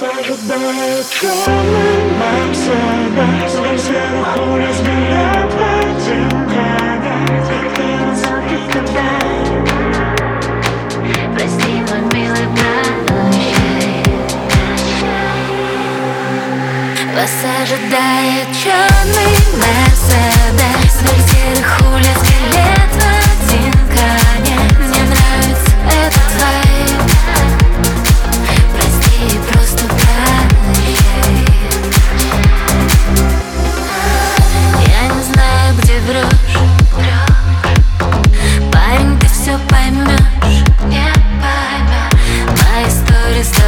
Вас ожидает черный Мерседес серых улиц билет в один конец Прости, мой милый, прощай Вас ожидает черный Мерседес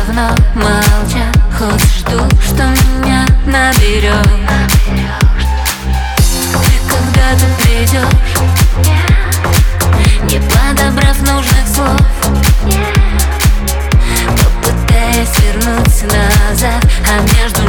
давно молча Хоть жду, что меня наберешь Ты когда-то придешь Не подобрав нужных слов. Попытаясь вернуться назад А между